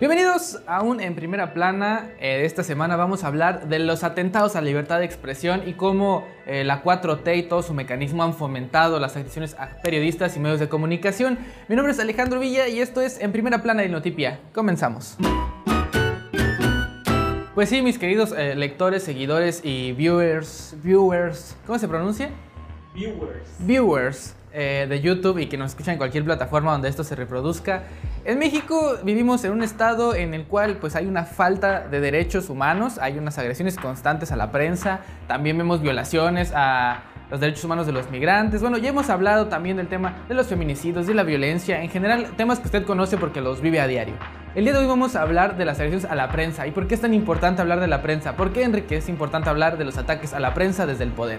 Bienvenidos aún en primera plana. Eh, esta semana vamos a hablar de los atentados a la libertad de expresión y cómo eh, la 4T y todo su mecanismo han fomentado las agresiones a periodistas y medios de comunicación. Mi nombre es Alejandro Villa y esto es En primera plana de Notipia. Comenzamos. Pues sí, mis queridos eh, lectores, seguidores y viewers, viewers, ¿cómo se pronuncia? Viewers. Viewers eh, de YouTube y que nos escuchan en cualquier plataforma donde esto se reproduzca. En México vivimos en un estado en el cual pues hay una falta de derechos humanos, hay unas agresiones constantes a la prensa, también vemos violaciones a los derechos humanos de los migrantes. Bueno, ya hemos hablado también del tema de los feminicidios, de la violencia, en general temas que usted conoce porque los vive a diario. El día de hoy vamos a hablar de las agresiones a la prensa. ¿Y por qué es tan importante hablar de la prensa? ¿Por qué, Enrique, es importante hablar de los ataques a la prensa desde el poder?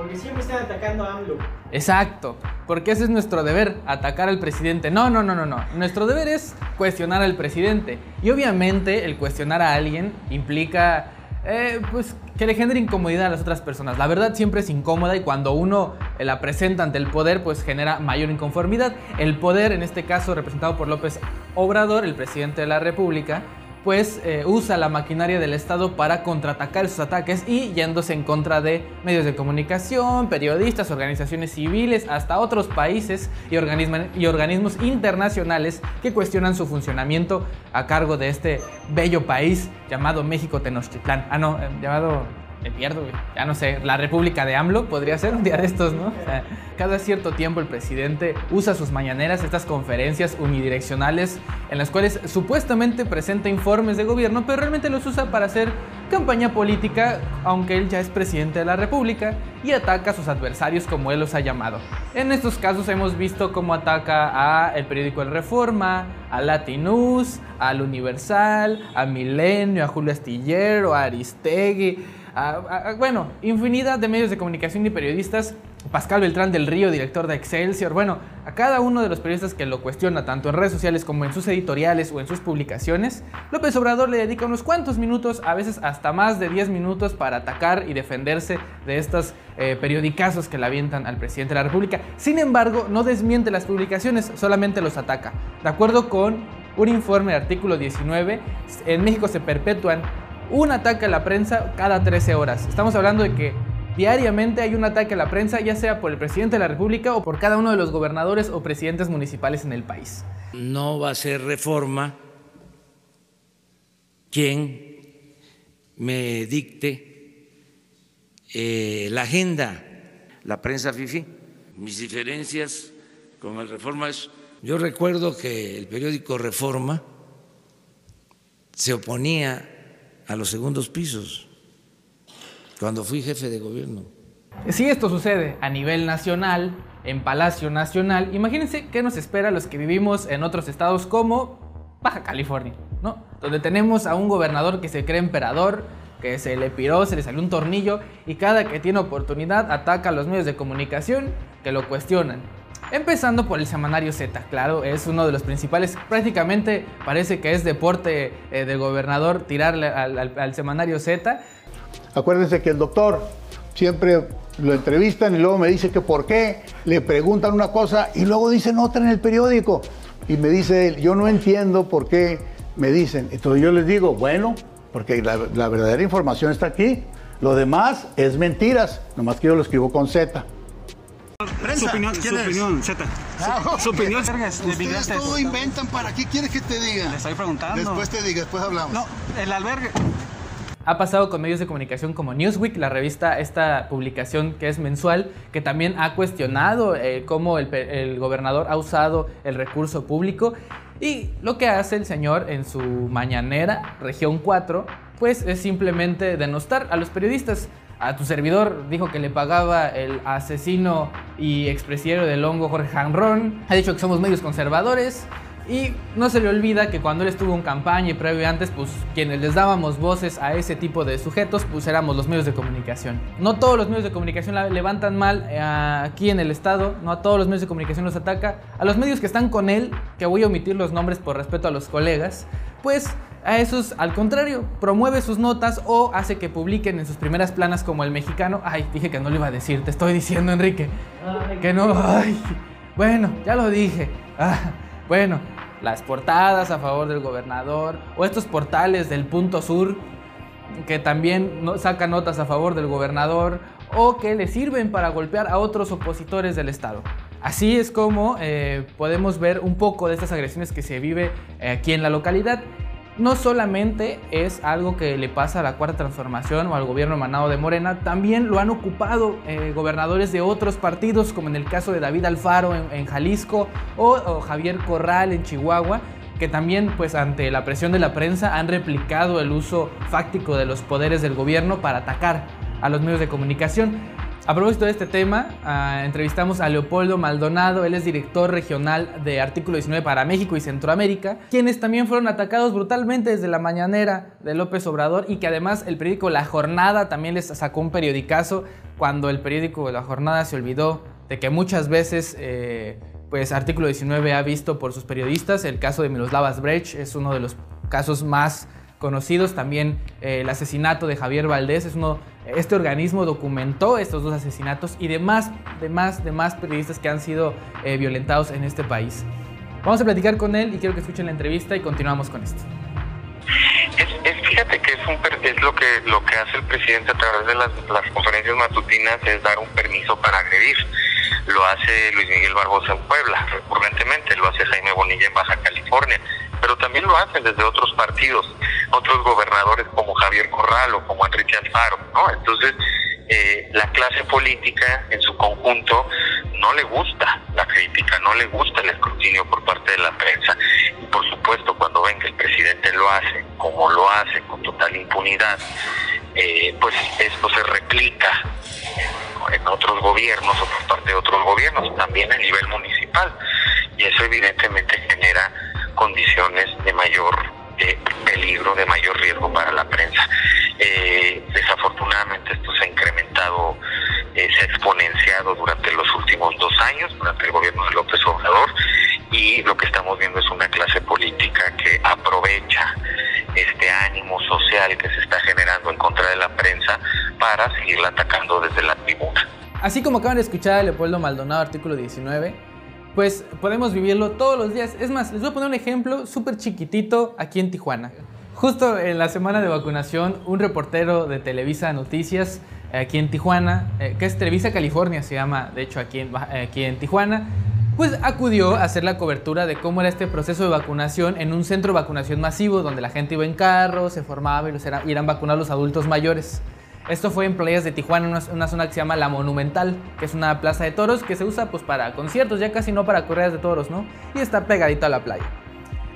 Porque siempre están atacando a AMLO. Exacto, porque ese es nuestro deber, atacar al presidente. No, no, no, no, no. Nuestro deber es cuestionar al presidente. Y obviamente el cuestionar a alguien implica eh, pues que le genere incomodidad a las otras personas. La verdad siempre es incómoda y cuando uno la presenta ante el poder, pues genera mayor inconformidad. El poder, en este caso representado por López Obrador, el presidente de la República, pues eh, usa la maquinaria del Estado para contraatacar sus ataques y yéndose en contra de medios de comunicación, periodistas, organizaciones civiles, hasta otros países y, y organismos internacionales que cuestionan su funcionamiento a cargo de este bello país llamado México Tenochtitlán. Ah, no, eh, llamado me pierdo, güey. Ya no sé, la República de AMLO podría ser un día de estos, ¿no? O sea, cada cierto tiempo el presidente usa sus mañaneras, estas conferencias unidireccionales, en las cuales supuestamente presenta informes de gobierno, pero realmente los usa para hacer campaña política, aunque él ya es presidente de la República, y ataca a sus adversarios como él los ha llamado. En estos casos hemos visto cómo ataca a el periódico El Reforma, a Latinus, al Universal, a Milenio, a Julio Astillero, a Aristegui, bueno, infinidad de medios de comunicación y periodistas. Pascal Beltrán del Río, director de Excelsior. Bueno, a cada uno de los periodistas que lo cuestiona, tanto en redes sociales como en sus editoriales o en sus publicaciones, López Obrador le dedica unos cuantos minutos, a veces hasta más de 10 minutos, para atacar y defenderse de estos eh, periodicazos que le avientan al presidente de la República. Sin embargo, no desmiente las publicaciones, solamente los ataca. De acuerdo con un informe del artículo 19, en México se perpetúan un ataque a la prensa cada 13 horas. Estamos hablando de que diariamente hay un ataque a la prensa, ya sea por el presidente de la República o por cada uno de los gobernadores o presidentes municipales en el país. No va a ser reforma quien me dicte eh, la agenda, la prensa FIFI. Mis diferencias con el Reforma es... Yo recuerdo que el periódico Reforma se oponía a los segundos pisos cuando fui jefe de gobierno. Si esto sucede a nivel nacional, en Palacio Nacional, imagínense qué nos espera a los que vivimos en otros estados como Baja California, ¿no? Donde tenemos a un gobernador que se cree emperador, que se le piró, se le salió un tornillo y cada que tiene oportunidad ataca a los medios de comunicación que lo cuestionan. Empezando por el semanario Z, claro, es uno de los principales, prácticamente parece que es deporte eh, del gobernador tirarle al, semanario Z. Acuérdense que el doctor siempre lo entrevistan y luego me dice que por qué, le preguntan una cosa y luego dicen otra en el periódico. Y me dice él, yo no entiendo por qué me dicen. Entonces yo les digo, bueno, porque la, la verdadera información está aquí. Lo demás es mentiras, nomás que yo lo escribo con Z. Su opinión, su opinión, Z. Ah, su, opinión. Ustedes todo inventan para qué quieres que te diga. Le estoy preguntando. Después te diga, después hablamos. No, el albergue. Ha pasado con medios de comunicación como Newsweek, la revista, esta publicación que es mensual, que también ha cuestionado eh, cómo el, el gobernador ha usado el recurso público. Y lo que hace el señor en su mañanera, región 4, pues es simplemente denostar a los periodistas a tu servidor dijo que le pagaba el asesino y expresiero del hongo Jorge Janrón. Ha dicho que somos medios conservadores. Y no se le olvida que cuando él estuvo en campaña y previo antes, pues quienes les dábamos voces a ese tipo de sujetos, pues éramos los medios de comunicación. No todos los medios de comunicación la levantan mal eh, aquí en el Estado, no a todos los medios de comunicación los ataca. A los medios que están con él, que voy a omitir los nombres por respeto a los colegas, pues a esos, al contrario, promueve sus notas o hace que publiquen en sus primeras planas como el mexicano. Ay, dije que no lo iba a decir, te estoy diciendo, Enrique. que no, ay. Bueno, ya lo dije. Ah, bueno, las portadas a favor del gobernador o estos portales del punto sur que también no, sacan notas a favor del gobernador o que le sirven para golpear a otros opositores del Estado. Así es como eh, podemos ver un poco de estas agresiones que se vive eh, aquí en la localidad. No solamente es algo que le pasa a la Cuarta Transformación o al gobierno emanado de Morena, también lo han ocupado eh, gobernadores de otros partidos, como en el caso de David Alfaro en, Jalisco o, o Javier Corral en Chihuahua, que también pues ante la presión de la prensa han replicado el uso fáctico de los poderes del gobierno para atacar a los medios de comunicación. A propósito de este tema, ah, entrevistamos a Leopoldo Maldonado, él es director regional de Artículo 19 para México y Centroamérica, quienes también fueron atacados brutalmente desde la mañanera de López Obrador y que además el periódico La Jornada también les sacó un periodicazo cuando el periódico La Jornada se olvidó de que muchas veces... Eh, pues Artículo 19 ha visto por sus periodistas. El caso de Miroslava Brecht, es uno de los casos más conocidos. También eh, el asesinato de Javier Valdés es uno. Este organismo documentó estos dos asesinatos y demás, demás, demás periodistas que han sido eh, violentados en este país. Vamos a platicar con él y quiero que escuchen la entrevista y continuamos con esto. Es, fíjate que es, un, es lo que lo que hace el presidente a través de las conferencias matutinas es dar un permiso para agredir. Lo hace Luis Miguel Barbosa en Puebla recurrentemente, lo hace Jaime Bonilla en Baja California pero también lo hacen desde otros partidos, otros gobernadores como Javier Corral o como Enrique Alfaro, ¿no? Entonces, eh, la clase política en su conjunto no le gusta la crítica, no le gusta el escrutinio por parte de la prensa. Y por supuesto, cuando ven que el presidente lo hace, como lo hace, con total impunidad, eh, pues esto se replica en otros gobiernos o por parte de otros gobiernos, también a nivel municipal. Y eso evidentemente genera condiciones de mayor peligro, de mayor riesgo para la prensa. Eh, desafortunadamente esto se ha incrementado, eh, se ha exponenciado durante los últimos dos años, durante el gobierno de López Obrador, y lo que estamos viendo es una clase política que aprovecha este ánimo social que se está generando en contra de la prensa para seguirla atacando desde la tribuna. Así como acaban de escuchar a Leopoldo Maldonado, artículo 19, pues podemos vivirlo todos los días. Es más, les voy a poner un ejemplo súper chiquitito aquí en Tijuana. Justo en la semana de vacunación, un reportero de Televisa Noticias aquí en Tijuana, eh, que es Televisa California, se llama de hecho aquí en, aquí en Tijuana, pues acudió a hacer la cobertura de cómo era este proceso de vacunación en un centro de vacunación masivo donde la gente iba en carro, se formaba y, los y eran vacunados los adultos mayores. Esto fue en playas de Tijuana, una, zona que se llama La Monumental, que es una plaza de toros que se usa pues para conciertos, ya casi no para correas de toros, ¿no? Y está pegadito a la playa.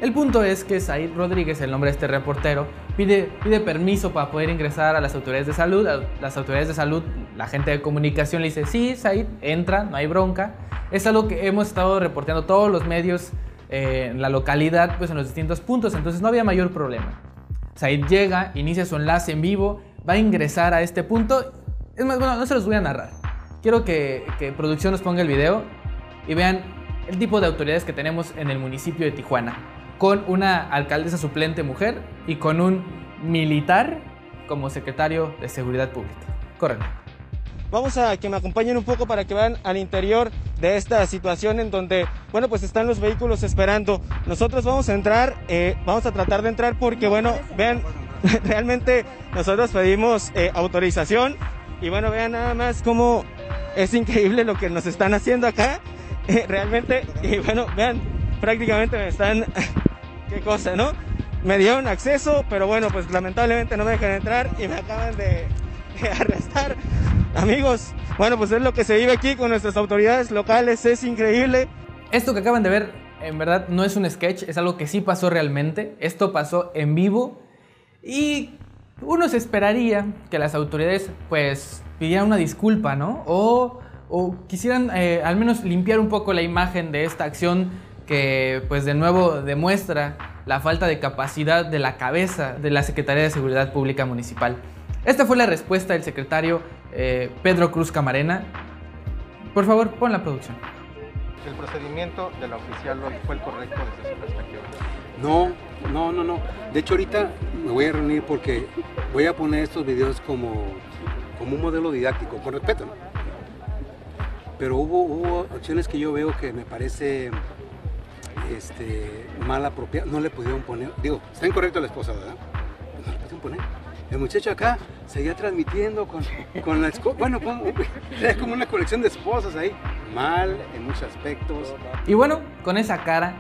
El punto es que Said Rodríguez, el nombre de este reportero, pide, pide permiso para poder ingresar a las autoridades de salud. las autoridades de salud, la gente de comunicación le dice, sí, Said, entra, no hay bronca. Es algo que hemos estado reporteando todos los medios eh, en la localidad, pues en los distintos puntos, entonces no había mayor problema. Said llega, inicia su enlace en vivo va a ingresar a este punto. Es más, bueno, no se los voy a narrar. Quiero que, que producción nos ponga el video y vean el tipo de autoridades que tenemos en el municipio de Tijuana. Con una alcaldesa suplente mujer y con un militar como secretario de Seguridad Pública. Corren. Vamos a que me acompañen un poco para que vean al interior de esta situación en donde, bueno, pues están los vehículos esperando. Nosotros vamos a entrar, eh, vamos a tratar de entrar porque, bueno, vean realmente nosotros pedimos eh, autorización y bueno, vean nada más cómo es increíble lo que nos están haciendo acá. Eh, realmente, y bueno, vean, prácticamente me están, qué cosa, ¿no? Me dieron acceso, pero bueno, pues lamentablemente no me dejan entrar y me acaban de, de arrestar. Amigos, bueno, pues es lo que se vive aquí con nuestras autoridades locales, es increíble. Esto que acaban de ver, en verdad, no es un sketch, es algo que sí pasó realmente. Esto pasó en vivo y uno se esperaría que las autoridades pues pidieran una disculpa, ¿no? O, quisieran eh, al menos limpiar un poco la imagen de esta acción que pues de nuevo demuestra la falta de capacidad de la cabeza de la Secretaría de Seguridad Pública Municipal. Esta fue la respuesta del secretario eh, Pedro Cruz Camarena. Por favor, pon la producción. ¿El procedimiento de la oficial fue el correcto desde su perspectiva? No, no, no, no. De hecho, ahorita me voy a reunir porque voy a poner estos videos como, como un modelo didáctico, con respeto. Pero hubo, hubo acciones que yo veo que me parece este, mal apropiado, no le pudieron poner, digo, está incorrecto la esposa, ¿verdad? Pues no le pudieron poner. El muchacho acá seguía transmitiendo con, con la escoba, bueno, como una colección de esposas ahí, mal en muchos aspectos. Y bueno, con esa cara,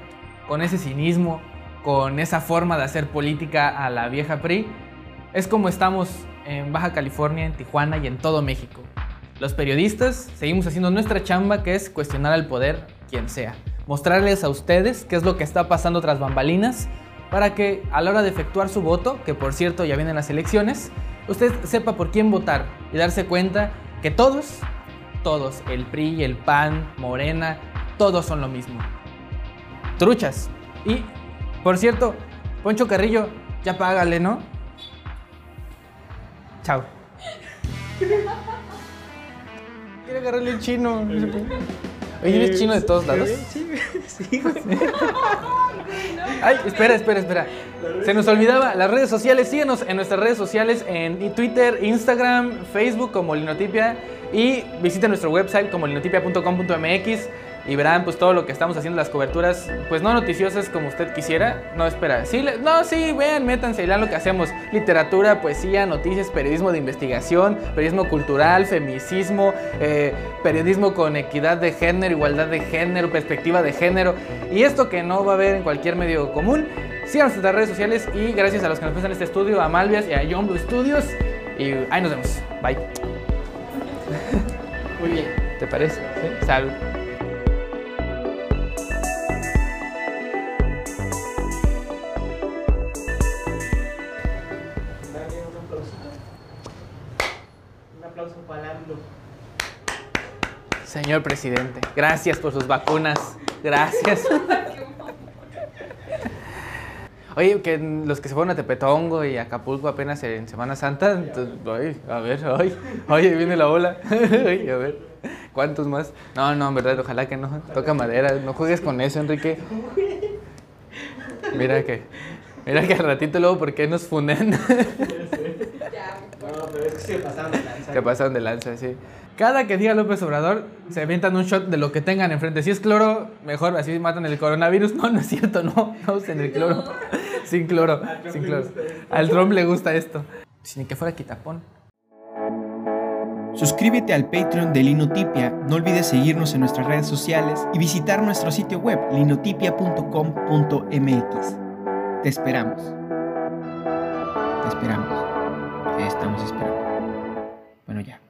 con ese cinismo, con esa forma de hacer política a la vieja PRI, es como estamos en Baja California, en Tijuana y en todo México. Los periodistas seguimos haciendo nuestra chamba que es cuestionar al poder, quien sea. Mostrarles a ustedes qué es lo que está pasando tras bambalinas para que a la hora de efectuar su voto, que por cierto ya vienen las elecciones, usted sepa por quién votar y darse cuenta que todos, todos, el PRI, el PAN, Morena, todos son lo mismo. Truchas. Y, por cierto, Poncho Carrillo, ya págale, ¿no? Chao. Quiere agarrarle el chino. Oye, ¿eres chino de todos lados? Sí, sí, güey. Ay, espera, espera, espera. Se nos olvidaba las redes sociales. Síguenos en nuestras redes sociales en Twitter, Instagram, Facebook como Linotipia y visiten nuestro website como linotipia.com.mx y verán pues todo lo que estamos haciendo las coberturas pues no noticiosas como usted quisiera. No, espera. Sí, le- no, sí, vean, métanse y lean lo que hacemos. Literatura, poesía, noticias, periodismo de investigación, periodismo cultural, femicismo, eh, periodismo con equidad de género, igualdad de género, perspectiva de género y esto que no va a haber en cualquier medio común. Síganos en nuestras redes sociales y gracias a los que nos prestan este estudio, a Malvias y a John Blue Studios. Y ahí nos vemos. Bye. Muy bien. ¿Te parece? ¿Sí? Salud. Señor presidente, gracias por sus vacunas. Gracias. Oye, que los que se fueron a Tepetongo y Acapulco apenas en Semana Santa, entonces, ay, a ver, ay, oye, viene la ola. A ver, ¿cuántos más? No, no, en verdad, ojalá que no. Toca madera, no juegues con eso, Enrique. Mira que, mira que al ratito luego, ¿por qué nos funden? No, pero es que se pasaron de lanza. Se pasan de lanza, sí. Cada que diga López Obrador, se avientan un shot de lo que tengan enfrente. Si es cloro, mejor, así matan el coronavirus. No, no es cierto, no. No usen el cloro. Sin cloro, sin cloro. Al Trump le gusta esto. Sin que fuera quitapón. Suscríbete al Patreon de Linotipia, no olvides seguirnos en nuestras redes sociales y visitar nuestro sitio web linotipia.com.mx. Te esperamos. Te esperamos. Estamos esperando. Bueno, ya.